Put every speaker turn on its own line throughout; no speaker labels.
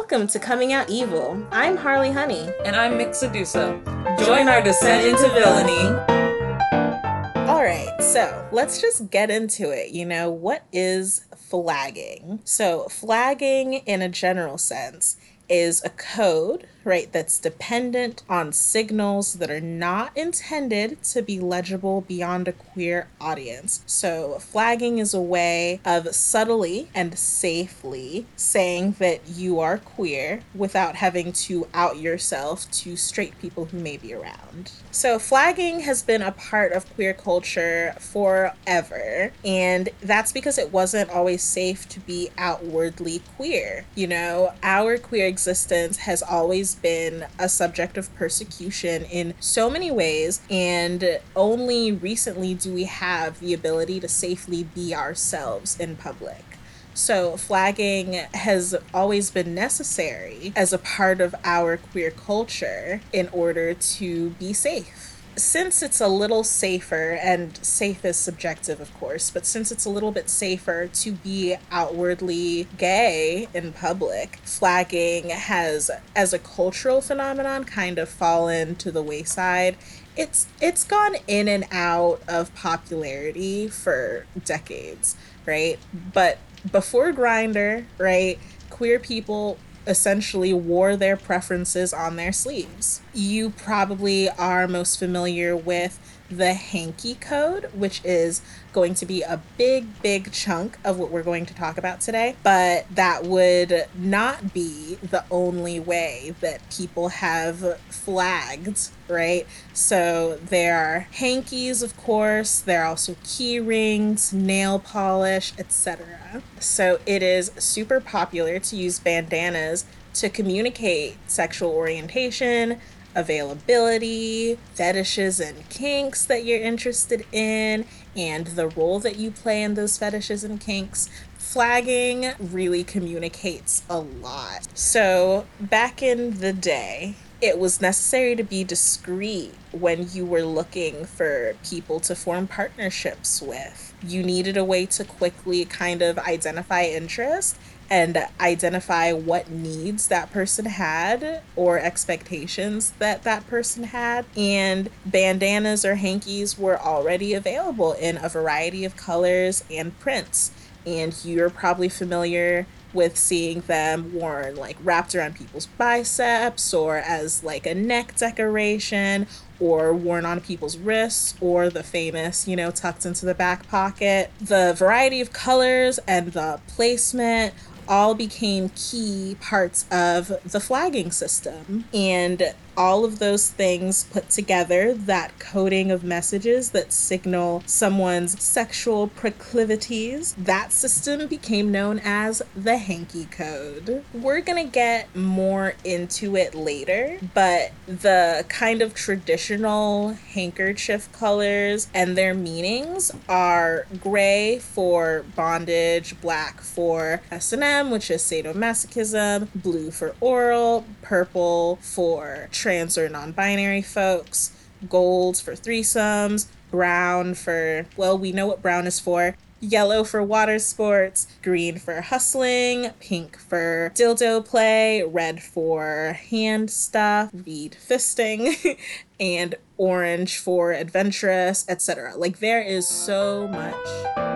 Welcome to Coming Out Evil. I'm Harley Honey.
And I'm Mick Sedusa. Join our descent into villainy.
All right, so let's just get into it. You know, what is flagging? So, flagging in a general sense is a code right, that's dependent on signals that are not intended to be legible beyond a queer audience. So, flagging is a way of subtly and safely saying that you are queer without having to out yourself to straight people who may be around. So, flagging has been a part of queer culture forever, and that's because it wasn't always safe to be outwardly queer. You know, our queer existence has always been a subject of persecution in so many ways, and only recently do we have the ability to safely be ourselves in public. So, flagging has always been necessary as a part of our queer culture in order to be safe since it's a little safer, and safe is subjective, of course, but since it's a little bit safer to be outwardly gay in public, flagging has, as a cultural phenomenon, kind of fallen to the wayside. It's it's gone in and out of popularity for decades, right? But before Grindr, right, queer people essentially wore their preferences on their sleeves. You probably are most familiar with the hanky code, which is going to be a big, big chunk of what we're going to talk about today. But that would not be the only way that people have flagged, right? So there are hankies, of course, there are also key rings, nail polish, etc. So it is super popular to use bandanas to communicate sexual orientation, availability, fetishes and kinks that you're interested in, and the role that you play in those fetishes and kinks. Flagging really communicates a lot. So, back in the day, it was necessary to be discreet when you were looking for people to form partnerships with. You needed a way to quickly kind of identify interest and identify what needs that person had or expectations that that person had. And bandanas or hankies were already available in a variety of colors and prints. And you're probably familiar with seeing them worn like wrapped around people's biceps or as like a neck decoration or worn on people's wrists or the famous, you know, tucked into the back pocket. The variety of colors and the placement all became key parts of the flagging system. And all of those things put together, that coding of messages that signal someone's sexual proclivities, that system became known as the hanky code. We're gonna get more into it later, but the kind of traditional handkerchief colors and their meanings are gray for bondage, black for S&M, which is sadomasochism, blue for oral, purple for trans or non binary folks, gold for threesomes, brown for, well, we know what brown is for. Yellow for water sports, green for hustling, pink for dildo play, red for hand stuff, reed fisting, and orange for adventurous, etc. Like there is so much.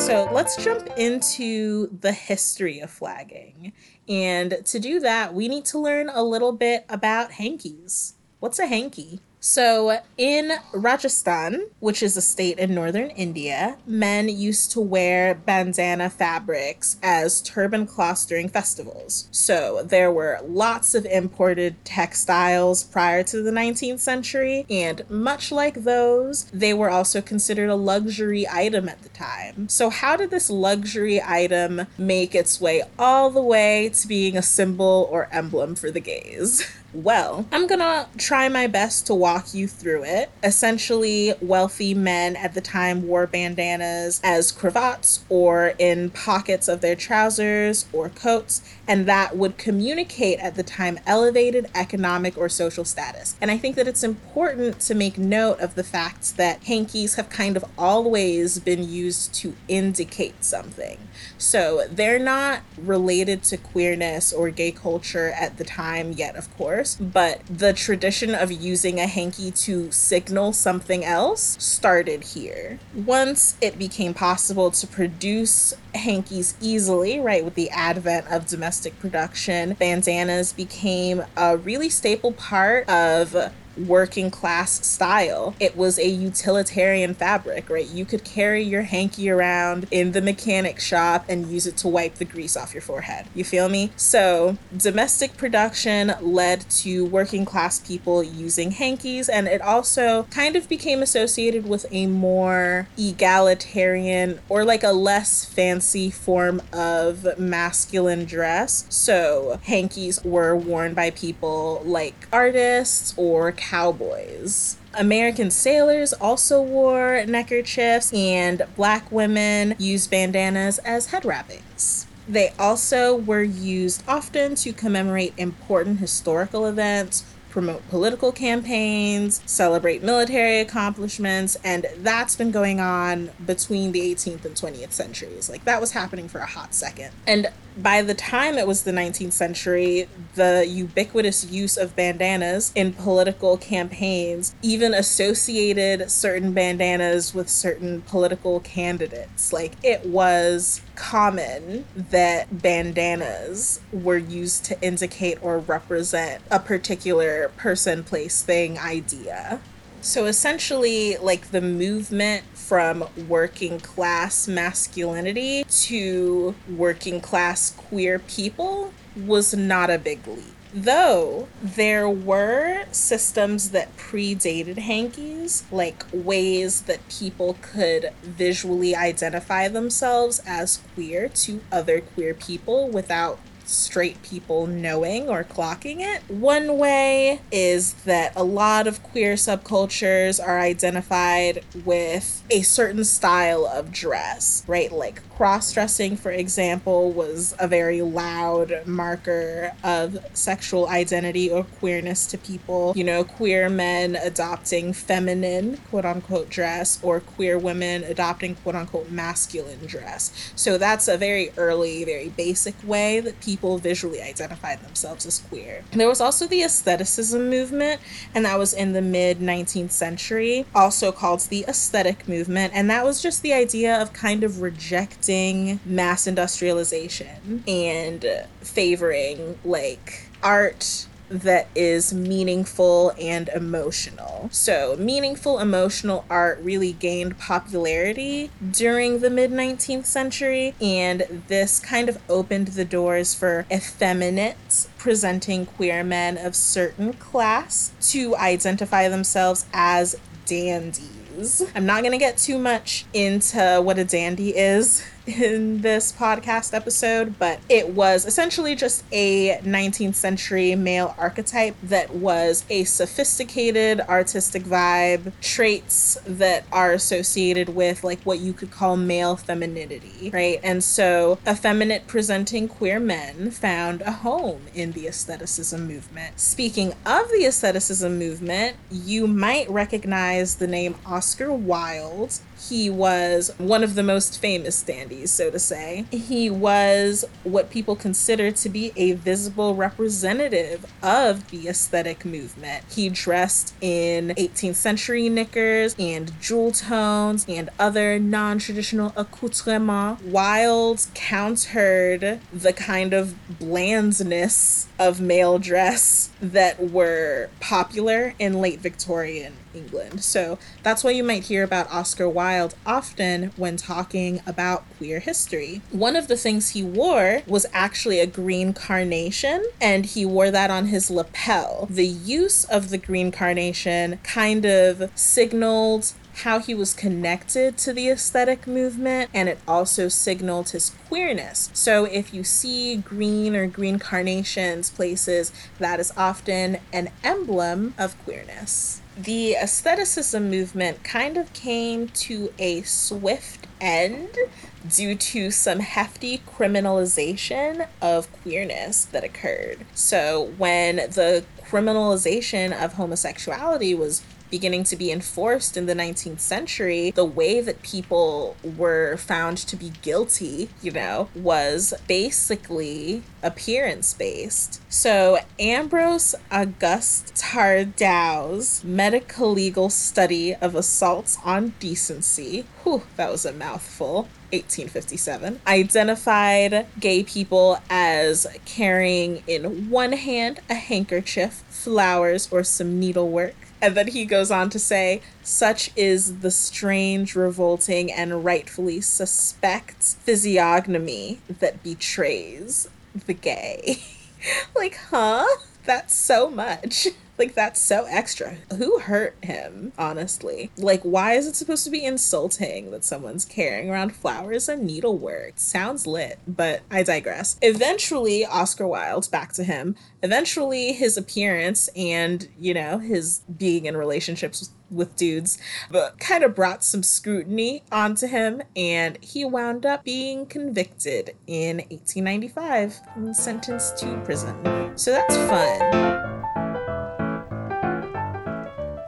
So let's jump into the history of flagging. And to do that, we need to learn a little bit about hankies. What's a hanky? So, in Rajasthan, which is a state in northern India, men used to wear bandana fabrics as turban cloths during festivals. So, there were lots of imported textiles prior to the 19th century, and much like those, they were also considered a luxury item at the time. So, how did this luxury item make its way all the way to being a symbol or emblem for the gays? Well, I'm gonna try my best to walk you through it. Essentially, wealthy men at the time wore bandanas as cravats or in pockets of their trousers or coats, and that would communicate at the time elevated economic or social status. And I think that it's important to make note of the fact that hankies have kind of always been used to indicate something. So they're not related to queerness or gay culture at the time yet, of course, but the tradition of using a hanky to signal something else started here. Once it became possible to produce hankies easily, right, with the advent of domestic production, bandanas became a really staple part of working class style. It was a utilitarian fabric, right? You could carry your hanky around in the mechanic shop and use it to wipe the grease off your forehead. You feel me? So, domestic production led to working class people using hankies, and it also kind of became associated with a more egalitarian or like a less fancy form of masculine dress. So, hankies were worn by people like artists or cowboys. American sailors also wore neckerchiefs, and black women used bandanas as head wrappings. They also were used often to commemorate important historical events promote political campaigns, celebrate military accomplishments, and that's been going on between the 18th and 20th centuries. Like that was happening for a hot second. And by the time it was the 19th century, the ubiquitous use of bandanas in political campaigns even associated certain bandanas with certain political candidates. Like it was common that bandanas were used to indicate or represent a particular person, place, thing, idea. So essentially, like the movement from working class masculinity to working class queer people was not a big leap. Though there were systems that predated hankies, like ways that people could visually identify themselves as queer to other queer people without straight people knowing or clocking it. One way is that a lot of queer subcultures are identified with a certain style of dress, right? Like cross dressing, for example, was a very loud marker of sexual identity or queerness to people. You know, queer men adopting feminine, quote unquote, dress, or queer women adopting, quote unquote, masculine dress. So that's a very early, very basic way that people visually identified themselves as queer. There was also the aestheticism movement, and that was in the mid 19th century, also called the aesthetic movement, and that was just the idea of kind of rejecting mass industrialization and favoring like art that is meaningful and emotional. So, meaningful emotional art really gained popularity during the mid 19th century, and this kind of opened the doors for effeminate presenting queer men of certain class to identify themselves as dandies. I'm not going to get too much into what a dandy is in this podcast episode, but it was essentially just a 19th century male archetype that was a sophisticated artistic vibe, traits that are associated with like what you could call male femininity, right? And so effeminate presenting queer men found a home in the aestheticism movement. Speaking of the aestheticism movement, you might recognize the name Oscar Wilde he was one of the most famous dandies, so to say. He was what people consider to be a visible representative of the aesthetic movement. He dressed in 18th century knickers and jewel tones and other non traditional accoutrements. Wilde countered the kind of blandness of male dress that were popular in late Victorian England. So that's why you might hear about Oscar Wilde often when talking about queer history. One of the things he wore was actually a green carnation, and he wore that on his lapel. The use of the green carnation kind of signaled how he was connected to the aesthetic movement, and it also signaled his queerness. So if you see green or green carnations places, that is often an emblem of queerness. The aestheticism movement kind of came to a swift end due to some hefty criminalization of queerness that occurred. So, when the criminalization of homosexuality was beginning to be enforced in the 19th century, the way that people were found to be guilty, you know, was basically appearance based. So, Ambrose Auguste Tardieu's medical legal study of assaults on decency, whew, that was a mouthful, 1857, identified gay people as carrying in one hand a handkerchief, flowers, or some needlework. And then he goes on to say, such is the strange, revolting, and rightfully suspect physiognomy that betrays the gay. like, huh? That's so much. Like that's so extra. Who hurt him, honestly? Like why is it supposed to be insulting that someone's carrying around flowers and needlework? Sounds lit, but I digress. Eventually, Oscar Wilde, back to him. Eventually his appearance and, you know, his being in relationships with dudes, but kind of brought some scrutiny onto him, and he wound up being convicted in 1895 and sentenced to prison. So that's fun.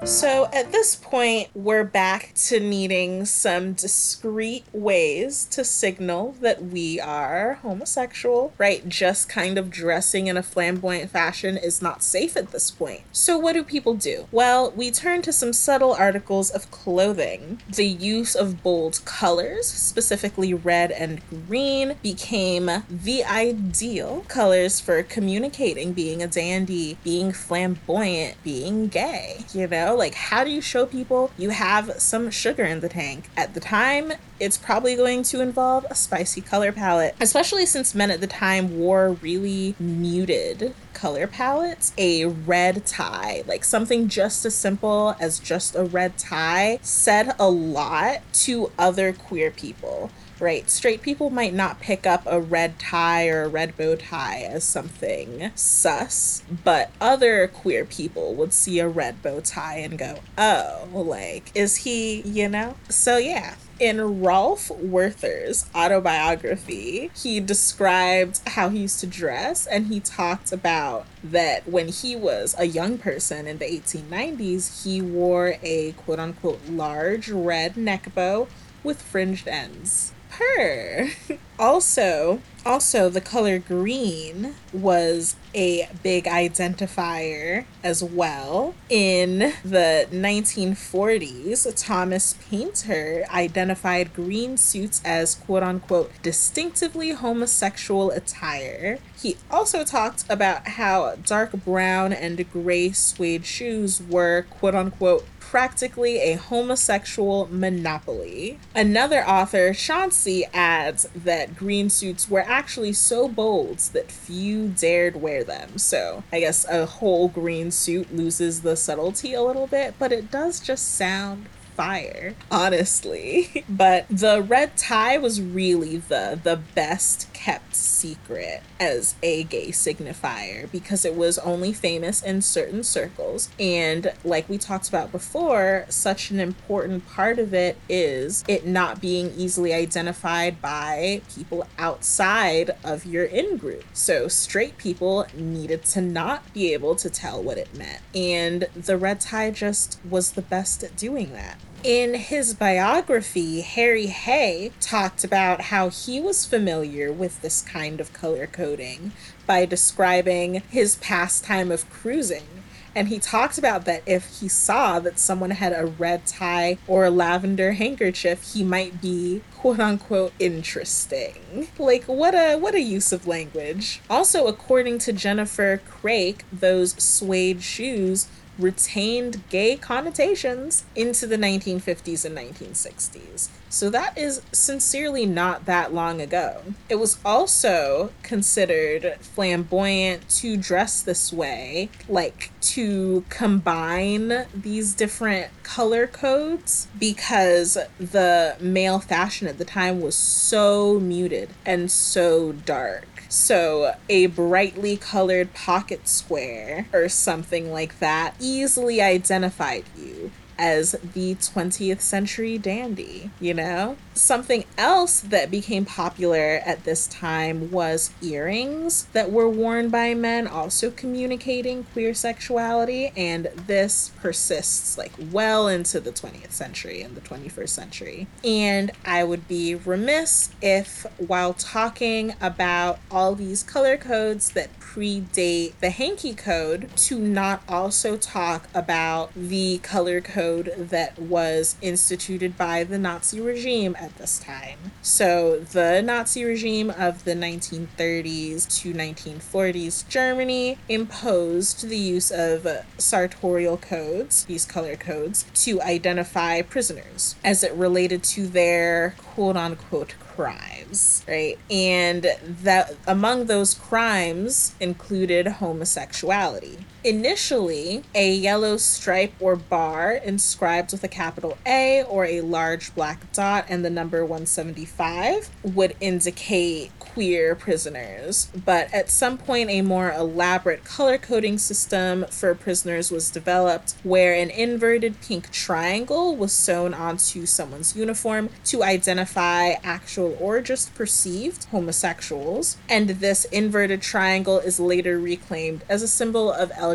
So at this point, we're back to needing some discreet ways to signal that we are homosexual, right? Just kind of dressing in a flamboyant fashion is not safe at this point. So what do people do? Well, we turn to some subtle articles of clothing. The use of bold colors, specifically red and green, became the ideal colors for communicating being a dandy, being flamboyant, being gay, you know? Like, how do you show people you have some sugar in the tank? At the time, it's probably going to involve a spicy color palette, especially since men at the time wore really muted color palettes. A red tie, like something just as simple as just a red tie, said a lot to other queer people right? Straight people might not pick up a red tie or a red bow tie as something sus, but other queer people would see a red bow tie and go, oh, like, is he, you know? So, yeah. In Ralph Werther's autobiography, he described how he used to dress and he talked about that when he was a young person in the 1890s, he wore a quote unquote large red neck bow with fringed ends her. also, also the color green was a big identifier as well. In the 1940s, Thomas Painter identified green suits as quote unquote distinctively homosexual attire. He also talked about how dark brown and gray suede shoes were quote unquote practically a homosexual monopoly. Another author, Chauncey, adds that green suits were actually so bold that few dared wear them. So I guess a whole green suit loses the subtlety a little bit, but it does just sound fire, honestly. but the red tie was really the the best kept secret as a gay signifier because it was only famous in certain circles. And like we talked about before, such an important part of it is it not being easily identified by people outside of your in group. So straight people needed to not be able to tell what it meant. And the red tie just was the best at doing that. In his biography, Harry Hay talked about how he was familiar with this kind of color coding by describing his pastime of cruising. And he talked about that if he saw that someone had a red tie or a lavender handkerchief, he might be quote unquote interesting. Like what a what a use of language. Also, according to Jennifer Craik, those suede shoes retained gay connotations into the 1950s and 1960s. So that is sincerely not that long ago. It was also considered flamboyant to dress this way, like to combine these different color codes because the male fashion at the time was so muted and so dark. So, a brightly colored pocket square or something like that easily identified you as the 20th century dandy, you know? Something else that became popular at this time was earrings that were worn by men, also communicating queer sexuality, and this persists like well into the 20th century and the 21st century. And I would be remiss if, while talking about all these color codes that predate the hanky code, to not also talk about the color code that was instituted by the Nazi regime at this time. So, the Nazi regime of the 1930s to 1940s Germany imposed the use of sartorial codes, these color codes, to identify prisoners as it related to their quote unquote crimes, right? And that among those crimes included homosexuality. Initially, a yellow stripe or bar inscribed with a capital A or a large black dot and the number 175 would indicate queer prisoners. But at some point, a more elaborate color coding system for prisoners was developed where an inverted pink triangle was sewn onto someone's uniform to identify actual or just perceived homosexuals. And this inverted triangle is later reclaimed as a symbol of LGBT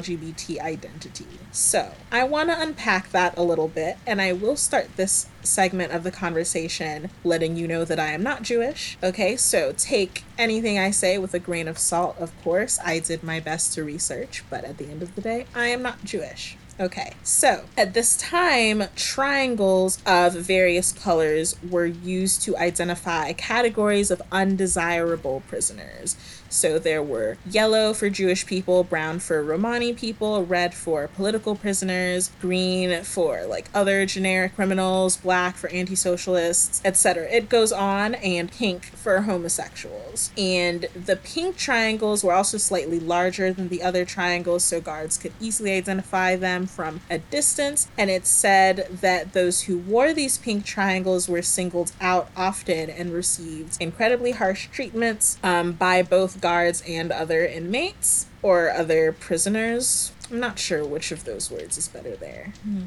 identity. So, I want to unpack that a little bit, and I will start this segment of the conversation letting you know that I am not Jewish. Okay, so take anything I say with a grain of salt, of course. I did my best to research, but at the end of the day, I am not Jewish. Okay, so at this time, triangles of various colors were used to identify categories of undesirable prisoners. So there were yellow for Jewish people, brown for Romani people, red for political prisoners, green for like other generic criminals, black for anti socialists, etc. It goes on, and pink for homosexuals. And the pink triangles were also slightly larger than the other triangles, so guards could easily identify them from a distance. And it's said that those who wore these pink triangles were singled out often and received incredibly harsh treatments um, by both guards and other inmates or other prisoners. I'm not sure which of those words is better there. Hmm.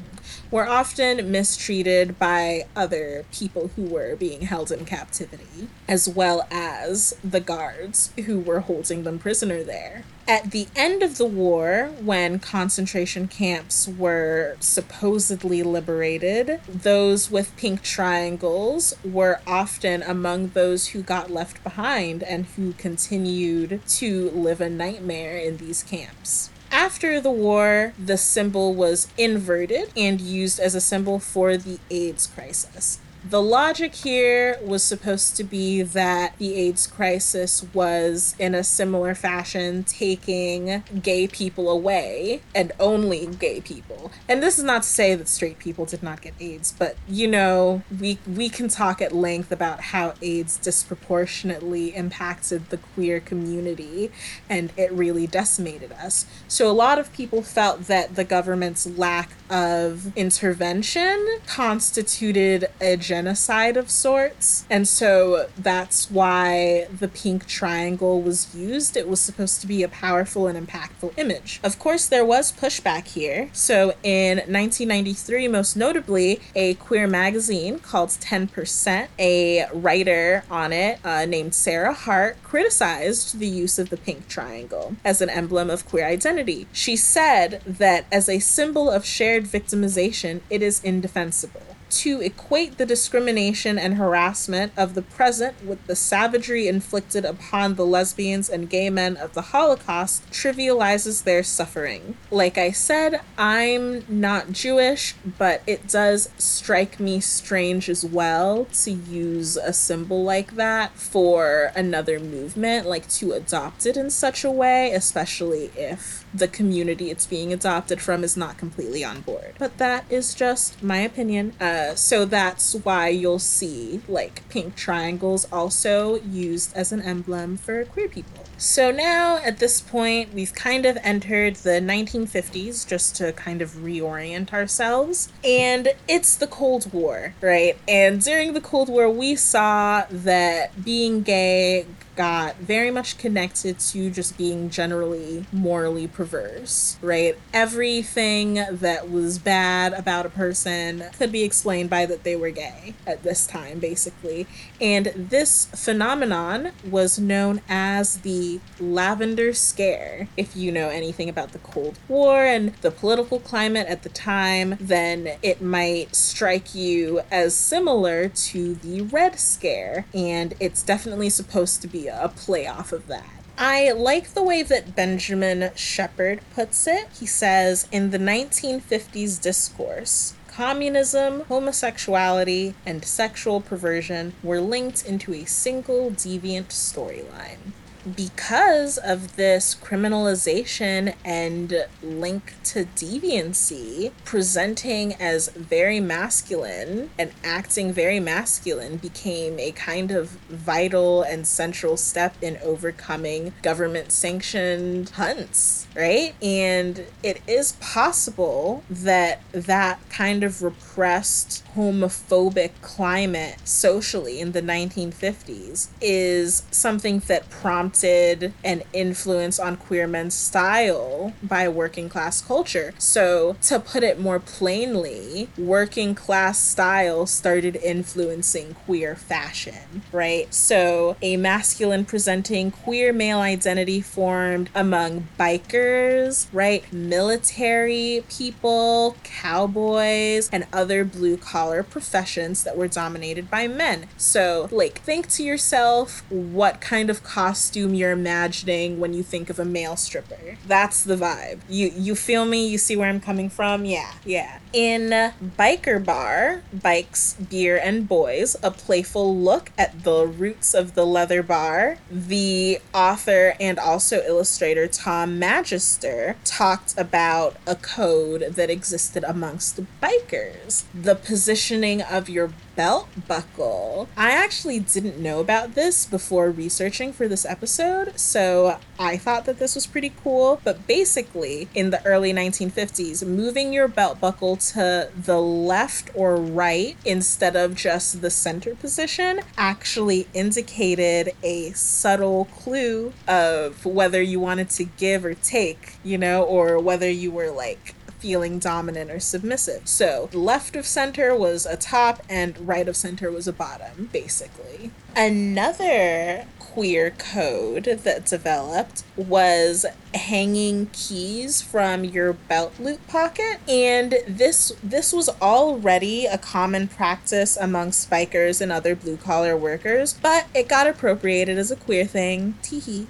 Were often mistreated by other people who were being held in captivity, as well as the guards who were holding them prisoner there. At the end of the war, when concentration camps were supposedly liberated, those with pink triangles were often among those who got left behind and who continued to live a nightmare in these camps. After the war, the symbol was inverted and used as a symbol for the AIDS crisis. The logic here was supposed to be that the AIDS crisis was, in a similar fashion, taking gay people away and only gay people. And this is not to say that straight people did not get AIDS, but you know, we we can talk at length about how AIDS disproportionately impacted the queer community and it really decimated us. So a lot of people felt that the government's lack of intervention constituted a genocide of sorts. And so that's why the pink triangle was used. It was supposed to be a powerful and impactful image. Of course, there was pushback here. So in 1993, most notably, a queer magazine called 10%, a writer on it uh, named Sarah Hart criticized the use of the pink triangle as an emblem of queer identity. She said that as a symbol of shared victimization, it is indefensible. To equate the discrimination and harassment of the present with the savagery inflicted upon the lesbians and gay men of the Holocaust trivializes their suffering. Like I said, I'm not Jewish, but it does strike me strange as well to use a symbol like that for another movement, like to adopt it in such a way, especially if the community it's being adopted from is not completely on board. But that is just my opinion. Uh, so that's why you'll see like pink triangles also used as an emblem for queer people. So now at this point, we've kind of entered the 1950s just to kind of reorient ourselves. And it's the Cold War, right? And during the Cold War, we saw that being gay got very much connected to just being generally morally perverse, right? Everything that was bad about a person could be explained by that they were gay at this time, basically. And this phenomenon was known as the Lavender Scare. If you know anything about the Cold War and the political climate at the time, then it might strike you as similar to the Red Scare. And it's definitely supposed to be a play off of that. I like the way that Benjamin Shepard puts it. He says in the 1950s discourse, communism, homosexuality, and sexual perversion were linked into a single deviant storyline because of this criminalization and link to deviancy, presenting as very masculine and acting very masculine became a kind of vital and central step in overcoming government sanctioned hunts, right? And it is possible that that kind of repressed homophobic climate socially in the 1950s is something that prompted prompted an influence on queer men's style by working class culture. So, to put it more plainly, working class style started influencing queer fashion, right? So, a masculine presenting queer male identity formed among bikers, right? Military people, cowboys, and other blue collar professions that were dominated by men. So, like, think to yourself what kind of costume costume you're imagining when you think of a male stripper. That's the vibe. You you feel me? You see where I'm coming from? Yeah, yeah. In Biker Bar, Bikes, Beer, and Boys, a playful look at the roots of the leather bar, the author and also illustrator Thom Magister talked about a code that existed amongst bikers. The positioning of your belt buckle. I actually didn't know about this before researching for this episode, so I thought that this was pretty cool. But basically, in the early 1950s, moving your belt buckle to the left or right instead of just the center position actually indicated a subtle clue of whether you wanted to give or take, you know, or whether you were like feeling dominant or submissive. So left of center was a top and right of center was a bottom, basically. Another queer code that developed was hanging keys from your belt loop pocket. And this this was already a common practice among bikers and other blue collar workers but it got appropriated as a queer thing. Teehee.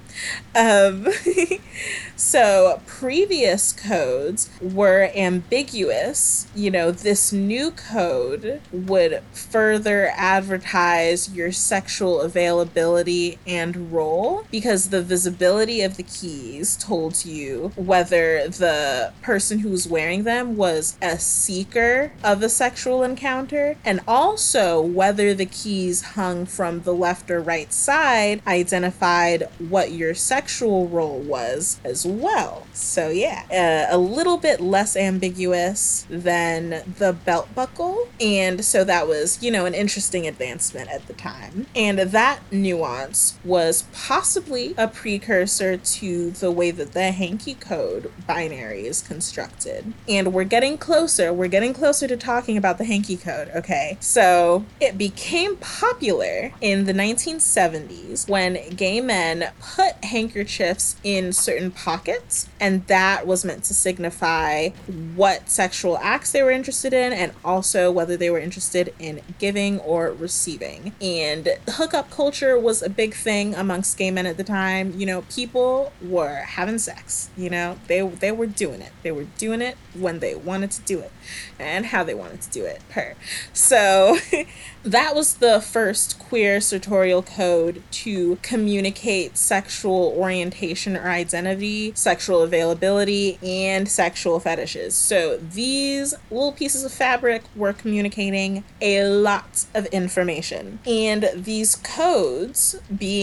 Um, so previous codes were ambiguous. You know this new code would further advertise your sexual availability and role because the visibility of the keys told you whether the person who was wearing them was a seeker of a sexual encounter, and also whether the keys hung from the left or right side identified what your sexual role was as well. So, yeah, uh, a little bit less ambiguous than the belt buckle. And so that was, you know, an interesting advancement at the time. And that nuance was possibly a precursor to the way that the hanky code binary is constructed. And we're getting closer. We're getting closer to talking about the hanky code, okay? So it became popular in the 1970s when gay men put handkerchiefs in certain pockets, and that was meant to signify what sexual acts they were interested in and also whether they were interested in giving or receiving. And hookup culture was a big thing amongst gay men at the time. You know, people were having sex, you know, they they were doing it. They were doing it when they wanted to do it and how they wanted to do it per. So that was the first queer sartorial code to communicate sexual orientation or identity, sexual availability, and sexual fetishes. So these little pieces of fabric were communicating a lot of information. And these codes, being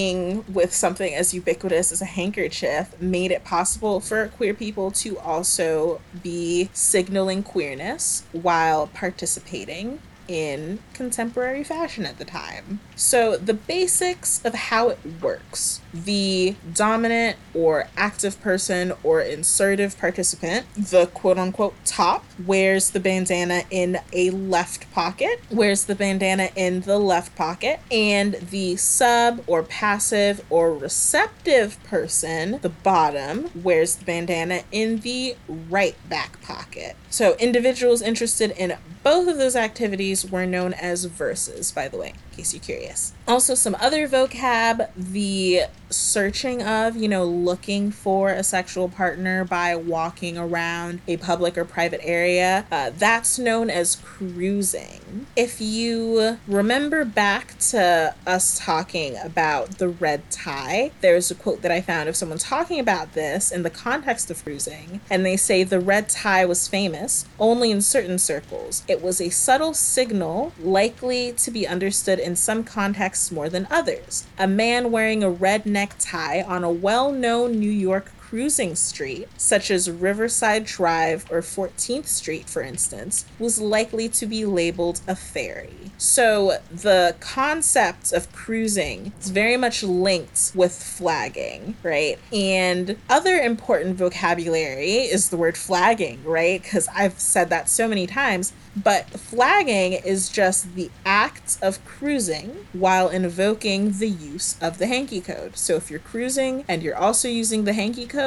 with something as ubiquitous as a handkerchief, made it possible for queer people to also be signaling queerness while participating in contemporary fashion at the time. So, the basics of how it works the dominant or active person or insertive participant, the quote unquote top, wears the bandana in a left pocket, wears the bandana in the left pocket, and the sub or passive or receptive person, the bottom, wears the bandana in the right back pocket. So, individuals interested in both of those activities were known as verses, by the way in case you're curious. Also, some other vocab the searching of, you know, looking for a sexual partner by walking around a public or private area. Uh, that's known as cruising. If you remember back to us talking about the red tie, there's a quote that I found of someone talking about this in the context of cruising, and they say the red tie was famous only in certain circles. It was a subtle signal likely to be understood in some contexts more than others. A man wearing a red necktie on a well known New York cruising street, such as Riverside Drive or 14th Street, for instance, was likely to be labeled a fairy. So the concept of cruising is very much linked with flagging, right? And other important vocabulary is the word flagging, right? Because I've said that so many times. But flagging is just the act of cruising while invoking the use of the hanky code. So if you're cruising and you're also using the hanky code,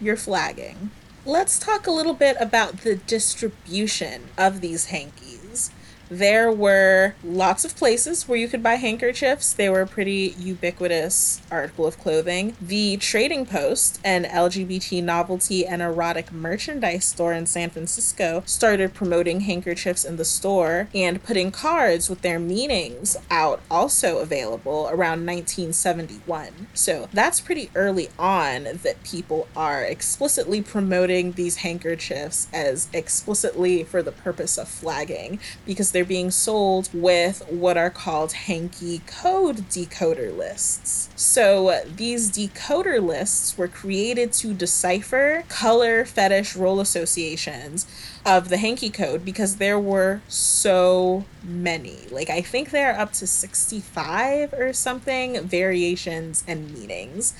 you're flagging. Let's talk a little bit about the distribution of these hankies there were lots of places where you could buy handkerchiefs. They were a pretty ubiquitous article of clothing. The Trading Post, an LGBT novelty and erotic merchandise store in San Francisco, started promoting handkerchiefs in the store and putting cards with their meanings out also available around 1971. So that's pretty early on that people are explicitly promoting these handkerchiefs as explicitly for the purpose of flagging because they're being sold with what are called hanky code decoder lists. So these decoder lists were created to decipher color fetish role associations of the hanky code because there were so many. Like I think there are up to 65 or something variations and meanings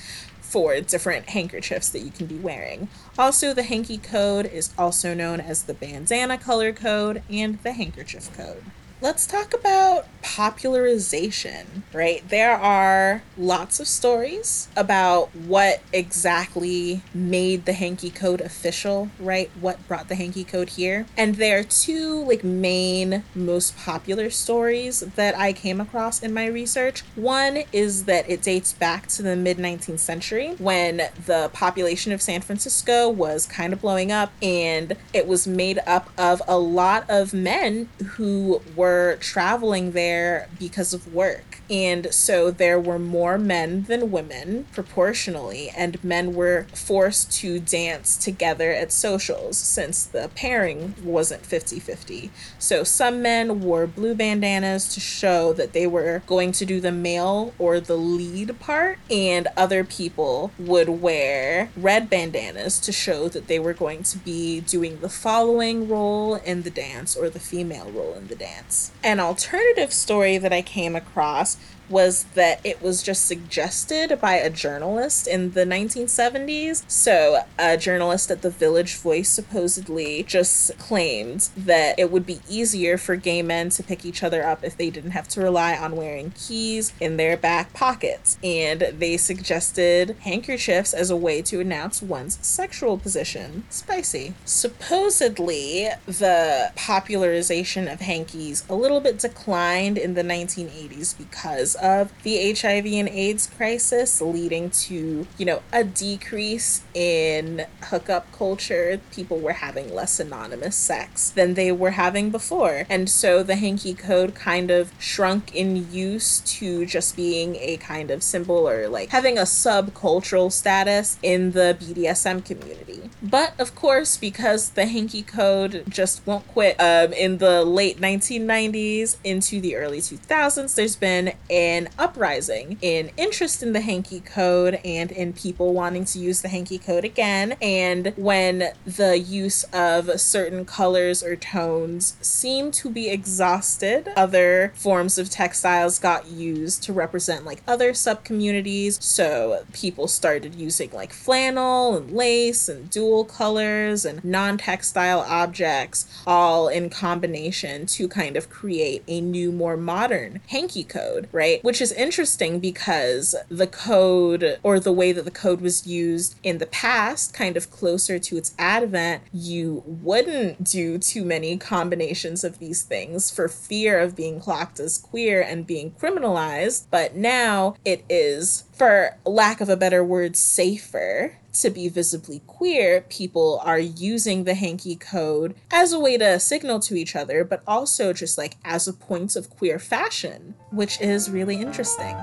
for different handkerchiefs that you can be wearing. Also, the hanky code is also known as the bandana color code and the handkerchief code. Let's talk about popularization, right? There are lots of stories about what exactly made the hanky code official, right? What brought the hanky code here. And there are two like main most popular stories that I came across in my research. One is that it dates back to the mid 19th century when the population of San Francisco was kind of blowing up and it was made up of a lot of men who were were traveling there because of work. And so there were more men than women proportionally, and men were forced to dance together at socials since the pairing wasn't 50 50. So some men wore blue bandanas to show that they were going to do the male or the lead part, and other people would wear red bandanas to show that they were going to be doing the following role in the dance or the female role in the dance. An alternative story that I came across was that it was just suggested by a journalist in the 1970s. So, a journalist at the Village Voice supposedly just claimed that it would be easier for gay men to pick each other up if they didn't have to rely on wearing keys in their back pockets. And they suggested handkerchiefs as a way to announce one's sexual position. Spicy. Supposedly, the popularization of hankies a little bit declined in the 1980s because of the HIV and AIDS crisis, leading to, you know, a decrease in hookup culture. People were having less anonymous sex than they were having before. And so the hanky code kind of shrunk in use to just being a kind of symbol or like having a subcultural status in the BDSM community. But of course, because the hanky code just won't quit um, in the late 1990s into the early 2000s, there's been an uprising in interest in the hanky code and in people wanting to use the hanky code again. And when the use of certain colors or tones seemed to be exhausted, other forms of textiles got used to represent like other sub communities. So people started using like flannel and lace and dual colors and non textile objects all in combination to kind of create a new, more modern hanky code, right? Which is interesting because the code or the way that the code was used in the past, kind of closer to its advent, you wouldn't do too many combinations of these things for fear of being clocked as queer and being criminalized. But now it is, for lack of a better word, safer to be visibly queer, people are using the hanky code as a way to signal to each other, but also just like as a point of queer fashion, which is really interesting.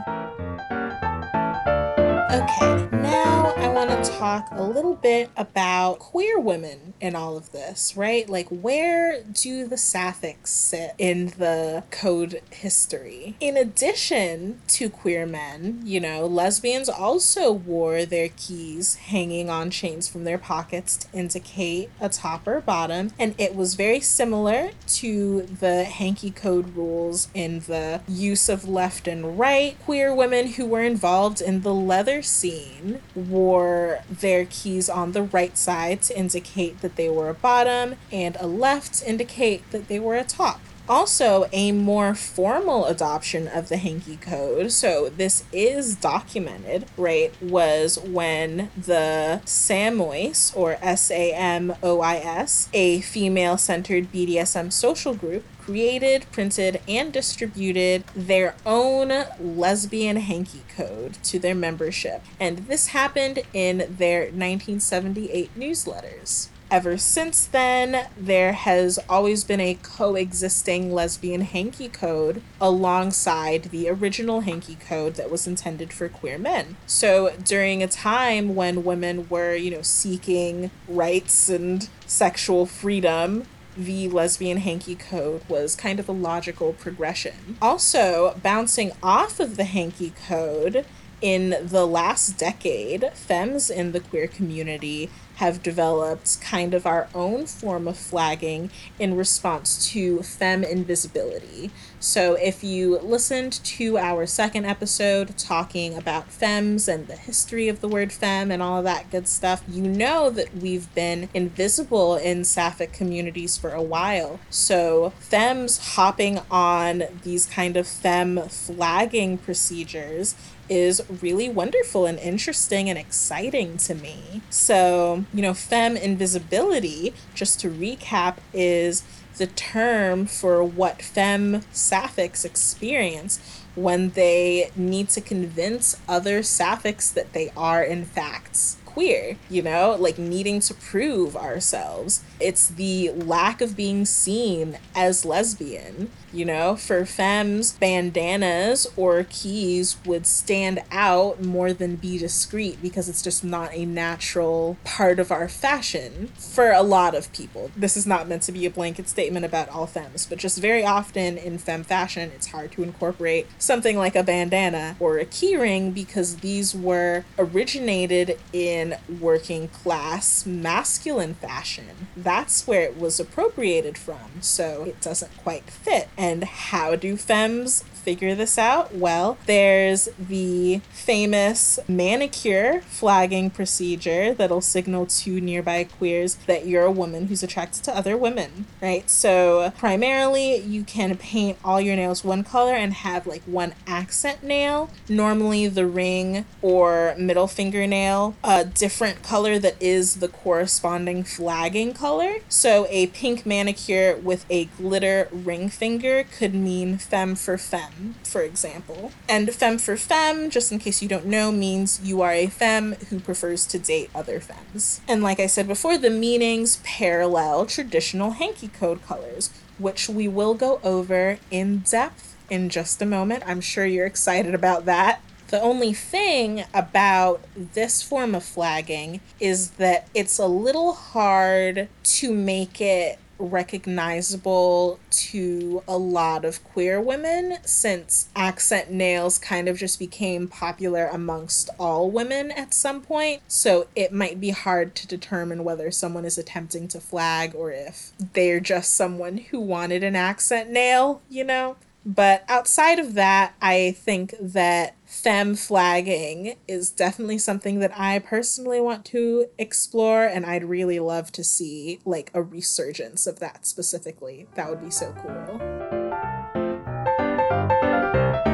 Okay, now I want to talk a little bit about queer women in all of this, right? Like, where do the sapphics sit in the code history? In addition to queer men, you know, lesbians also wore their keys hanging on chains from their pockets to indicate a top or bottom, and it was very similar to the hanky code rules in the use of left and right. Queer women who were involved in the leather scene wore their keys on the right side to indicate that they were a bottom, and a left to indicate that they were a top. Also, a more formal adoption of the hanky code, so this is documented, right, was when the Samois, or S A M O I S, a female centered BDSM social group, created, printed, and distributed their own lesbian hanky code to their membership. And this happened in their 1978 newsletters. Ever since then, there has always been a coexisting lesbian hanky code alongside the original hanky code that was intended for queer men. So during a time when women were, you know, seeking rights and sexual freedom, the lesbian hanky code was kind of a logical progression. Also, bouncing off of the hanky code, in the last decade, femmes in the queer community have developed kind of our own form of flagging in response to femme invisibility. So, if you listened to our second episode talking about femmes and the history of the word femme and all of that good stuff, you know that we've been invisible in sapphic communities for a while. So, femmes hopping on these kind of femme flagging procedures is really wonderful and interesting and exciting to me. So, you know, femme invisibility, just to recap, is the term for what femme sapphics experience when they need to convince other sapphics that they are, in fact, queer, you know, like needing to prove ourselves. It's the lack of being seen as lesbian. You know, for femmes, bandanas or keys would stand out more than be discreet because it's just not a natural part of our fashion for a lot of people. This is not meant to be a blanket statement about all femmes, but just very often in femme fashion, it's hard to incorporate something like a bandana or a keyring because these were originated in working class masculine fashion. That's where it was appropriated from, so it doesn't quite fit. And how do femmes figure this out? Well, there's the famous manicure flagging procedure that'll signal to nearby queers that you're a woman who's attracted to other women, right? So, primarily, you can paint all your nails one color and have like one accent nail. Normally, the ring or middle fingernail, a different color that is the corresponding flagging color. So, a pink manicure with a glitter ring finger could mean femme for femme, for example. And femme for femme, just in case you don't know, means you are a femme who prefers to date other femmes. And like I said before, the meanings parallel traditional hanky code colors, which we will go over in depth in just a moment. I'm sure you're excited about that. The only thing about this form of flagging is that it's a little hard to make it recognizable to a lot of queer women since accent nails kind of just became popular amongst all women at some point. So it might be hard to determine whether someone is attempting to flag or if they're just someone who wanted an accent nail, you know? But outside of that, I think that femme flagging is definitely something that I personally want to explore, and I'd really love to see like a resurgence of that specifically. That would be so cool.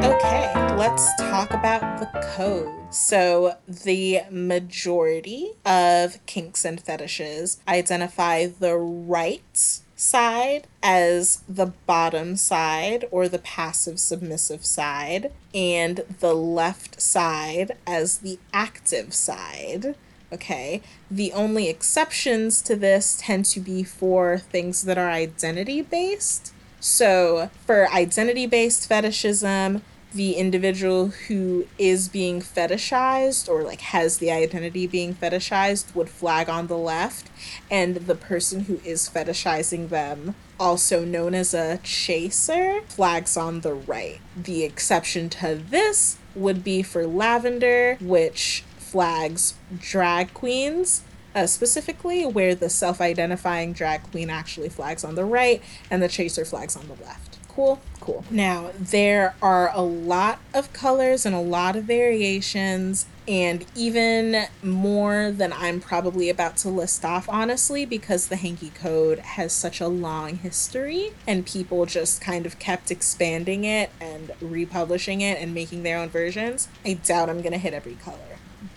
Okay, let's talk about the code. So, the majority of kinks and fetishes identify the right side as the bottom side or the passive submissive side, and the left side as the active side. Okay, the only exceptions to this tend to be for things that are identity based. So, for identity based fetishism, the individual who is being fetishized or like has the identity being fetishized would flag on the left and the person who is fetishizing them also known as a chaser flags on the right. The exception to this would be for lavender which flags drag queens uh, specifically where the self-identifying drag queen actually flags on the right and the chaser flags on the left. Cool cool. Now there are a lot of colors and a lot of variations and even more than i'm probably about to list off honestly because the hanky code has such a long history and people just kind of kept expanding it and republishing it and making their own versions i doubt i'm going to hit every color.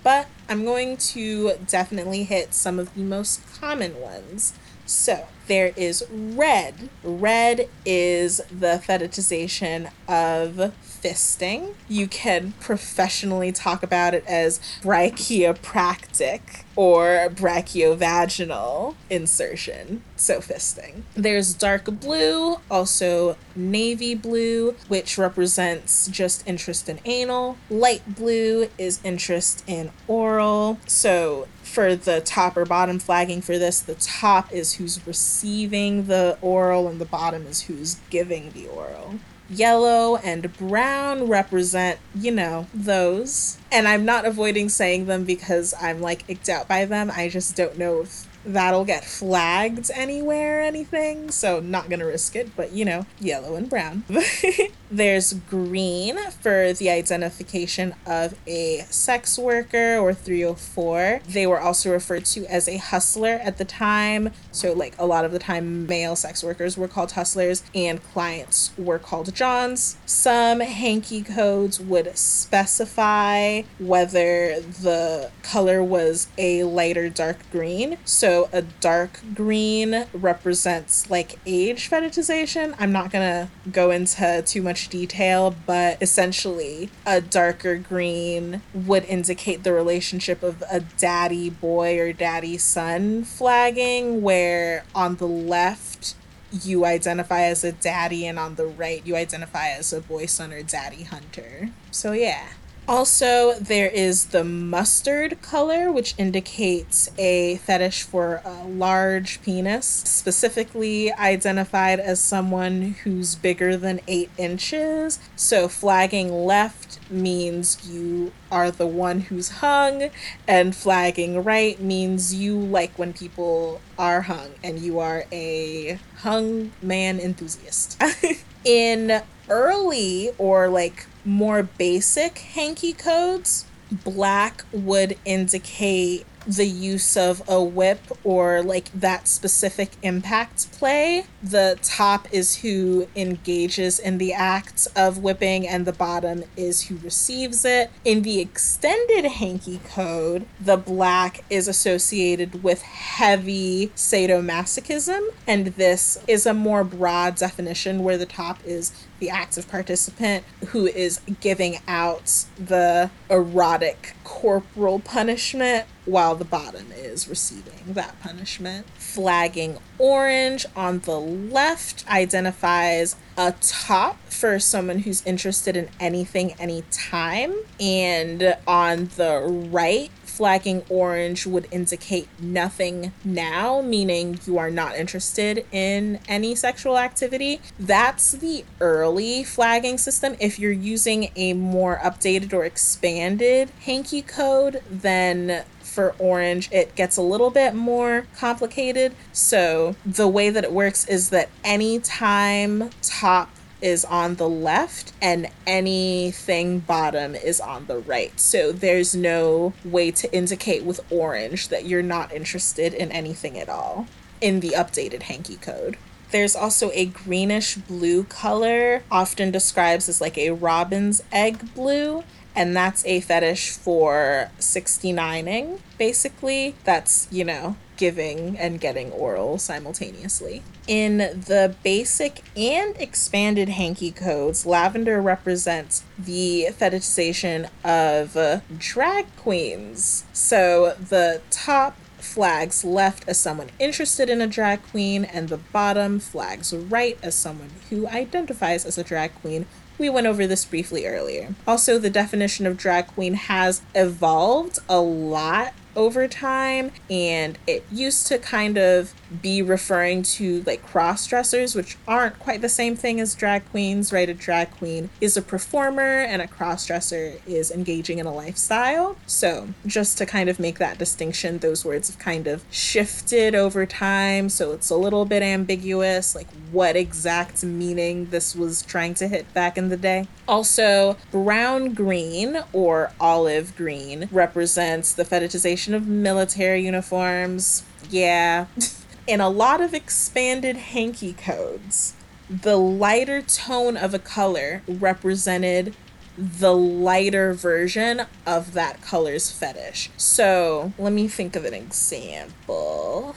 But i'm going to definitely hit some of the most common ones so there is red. Red is the fetishization of fisting. You can professionally talk about it as brachioproctic or brachiovaginal insertion, so fisting. There's dark blue, also navy blue, which represents just interest in anal. Light blue is interest in oral. So for the top or bottom flagging for this, the top is who's receiving the oral and the bottom is who's giving the oral yellow and brown represent, you know, those. And I'm not avoiding saying them because I'm like icked out by them. I just don't know if that'll get flagged anywhere or anything. So not gonna risk it, but you know, yellow and brown. There's green for the identification of a sex worker or 304. They were also referred to as a hustler at the time. So, like, a lot of the time, male sex workers were called hustlers and clients were called Johns. Some hanky codes would specify whether the color was a light or dark green. So, a dark green represents like age fetishization. I'm not gonna go into too much detail, but essentially, a darker green would indicate the relationship of a daddy boy or daddy son flagging, where on the left, you identify as a daddy, and on the right, you identify as a boy son or daddy hunter. So, yeah. Also, there is the mustard color, which indicates a fetish for a large penis, specifically identified as someone who's bigger than eight inches. So, flagging left means you are the one who's hung, and flagging right means you like when people are hung and you are a hung man enthusiast. In early or like more basic hanky codes, black would indicate the use of a whip or like that specific impact play. The top is who engages in the act of whipping, and the bottom is who receives it. In the extended hanky code, the black is associated with heavy sadomasochism, and this is a more broad definition where the top is the active participant who is giving out the erotic corporal punishment while the bottom is receiving that punishment. Flagging orange on the left identifies a top for someone who's interested in anything anytime, and on the right flagging orange would indicate nothing now, meaning you are not interested in any sexual activity. That's the early flagging system. If you're using a more updated or expanded hanky code, then for orange, it gets a little bit more complicated. So the way that it works is that anytime top is on the left and anything bottom is on the right. So there's no way to indicate with orange that you're not interested in anything at all in the updated hanky code. There's also a greenish blue color, often describes as like a robin's egg blue, and that's a fetish for 69ing, basically. That's, you know, giving and getting oral simultaneously. In the basic and expanded hanky codes, lavender represents the fetishization of drag queens. So the top flags left as someone interested in a drag queen, and the bottom flags right as someone who identifies as a drag queen we went over this briefly earlier. Also, the definition of drag queen has evolved a lot over time and it used to kind of be referring to like cross dressers which aren't quite the same thing as drag queens right? A drag queen is a performer and a cross dresser is engaging in a lifestyle. So just to kind of make that distinction those words have kind of shifted over time. So it's a little bit ambiguous like what exact meaning this was trying to hit back in the day. Also brown green or olive green represents the fetishization of military uniforms. Yeah. and a lot of expanded hanky codes, the lighter tone of a color represented the lighter version of that color's fetish. So let me think of an example.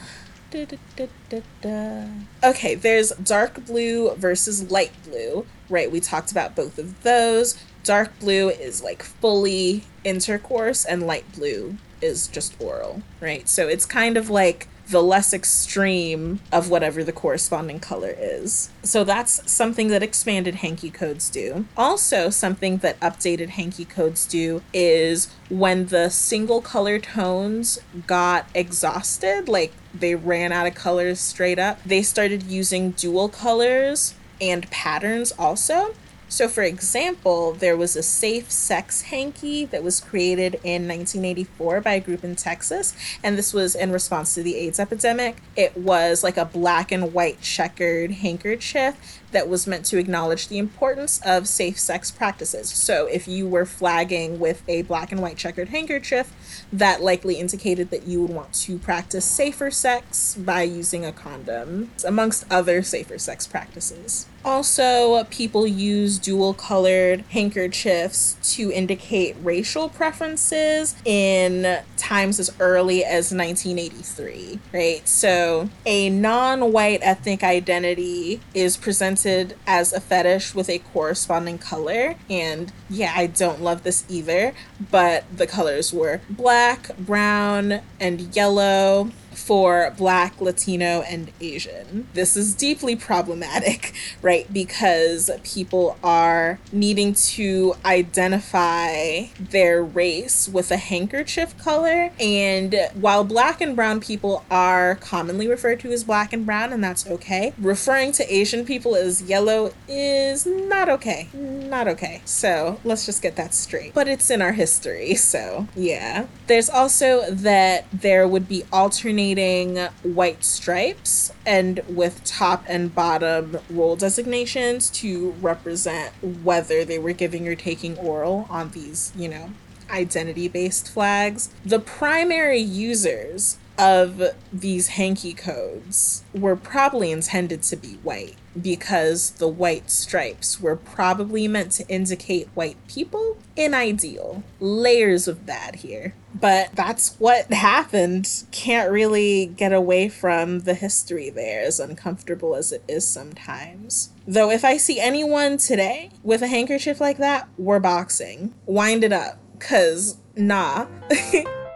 Da, da, da, okay, there's dark blue versus light blue, right? We talked about both of those. Dark blue is like fully intercourse, and light blue is just oral, right? So it's kind of like the less extreme of whatever the corresponding color is. So that's something that expanded hanky codes do. Also, something that updated hanky codes do is when the single color tones got exhausted, like they ran out of colors straight up, they started using dual colors and patterns also. So, for example, there was a safe sex hanky that was created in 1984 by a group in Texas, and this was in response to the AIDS epidemic. It was like a black and white checkered handkerchief that was meant to acknowledge the importance of safe sex practices. So, if you were flagging with a black and white checkered handkerchief, that likely indicated that you would want to practice safer sex by using a condom, amongst other safer sex practices. Also, people use dual colored handkerchiefs to indicate racial preferences in times as early as 1983, right? So, a non white ethnic identity is presented as a fetish with a corresponding color. And yeah, I don't love this either, but the colors were black, brown, and yellow for Black, Latino, and Asian. This is deeply problematic, right? Because people are needing to identify their race with a handkerchief color. And while Black and Brown people are commonly referred to as Black and Brown, and that's okay, referring to Asian people as yellow is not okay. Not okay. So let's just get that straight. But it's in our history, so yeah. There's also that there would be alternating white stripes and with top and bottom role designations to represent whether they were giving or taking oral on these, you know, identity based flags. The primary users of these hanky codes were probably intended to be white because the white stripes were probably meant to indicate white people in ideal. Layers of bad here. But that's what happened. Can't really get away from the history there as uncomfortable as it is sometimes. Though if i see anyone today with a handkerchief like that we're boxing. Wind it up cuz nah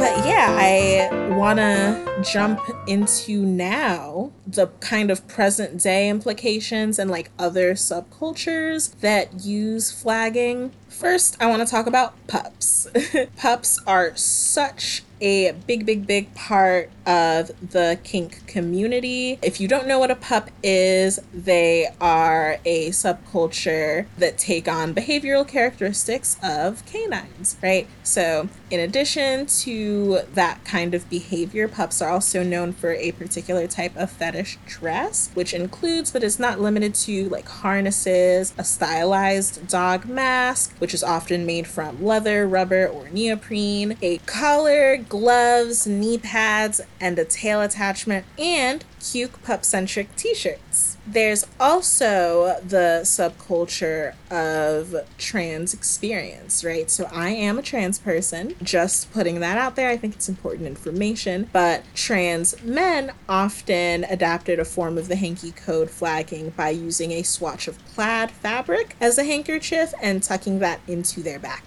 But yeah, I want to jump into now the kind of present day implications and like other subcultures that use flagging. First, I want to talk about pups. pups are such a big, big, big part of the kink community. If you don't know what a pup is, they are a subculture that take on behavioral characteristics of canines, right? So, in addition to that kind of behavior, pups are also known for a particular type of fetish dress, which includes but is not limited to like harnesses, a stylized dog mask, which is often made from leather, rubber, or neoprene, a collar, gloves, knee pads, and a tail attachment, and cute pup centric t shirts. There's also the subculture of trans experience, right? So I am a trans person, just putting that out there. I think it's important information. But trans men often adapted a form of the hanky code flagging by using a swatch of plaid fabric as a handkerchief and tucking that into their back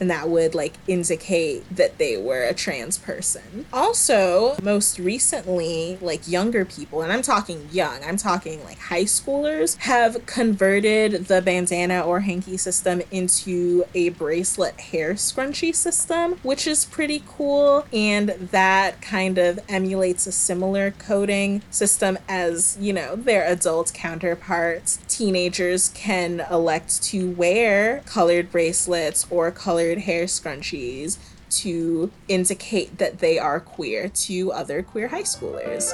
And that would like indicate that they were a trans person. Also, most recently, like younger people, and I'm talking young, I'm talking like high schoolers, have converted the bandana or hanky system into a bracelet hair scrunchie system, which is pretty cool. And that kind of emulates a similar coding system as, you know, their adult counterparts. Teenagers can elect to wear colored bracelets or colored hair scrunchies to indicate that they are queer to other queer high schoolers.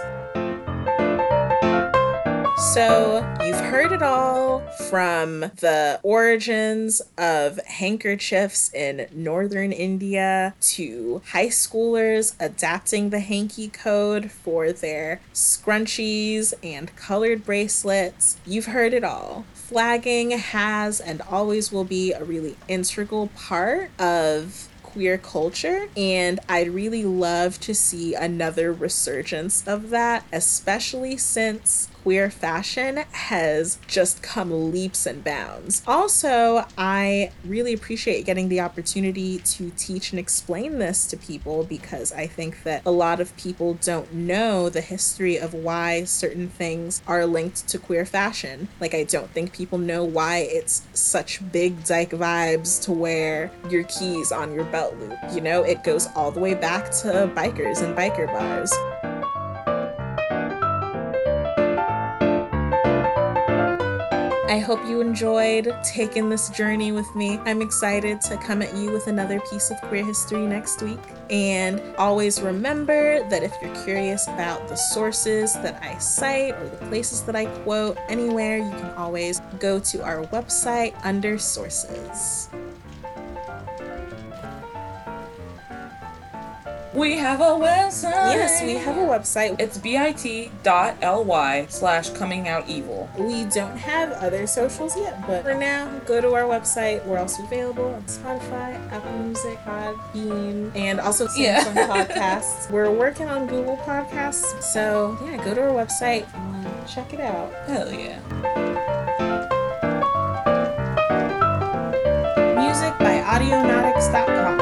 So, you've heard it all from the origins of handkerchiefs in northern India to high schoolers adapting the hanky code for their scrunchies and colored bracelets. You've heard it all. Flagging has and always will be a really integral part of queer culture and I'd really love to see another resurgence of that especially since queer fashion has just come leaps and bounds. Also, I really appreciate getting the opportunity to teach and explain this to people because I think that a lot of people don't know the history of why certain things are linked to queer fashion. Like, I don't think people know why it's such big dyke vibes to wear your keys on your belt loop. You know, it goes all the way back to bikers and biker bars. I hope you enjoyed taking this journey with me. I'm excited to come at you with another piece of queer history next week. And always remember that if you're curious about the sources that I cite or the places that I quote anywhere, you can always go to our website under sources.
We have a website.
Yes, we have a website.
It's bit.ly slash coming out evil.
We don't have other socials yet, but for now, go to our website. We're also available on Spotify, Apple Music, Podbean, and also Samsung
Yeah.
Podcasts. We're working on Google Podcasts, so yeah, go to our website and check it out.
Hell yeah.
Music by Audionautix.com.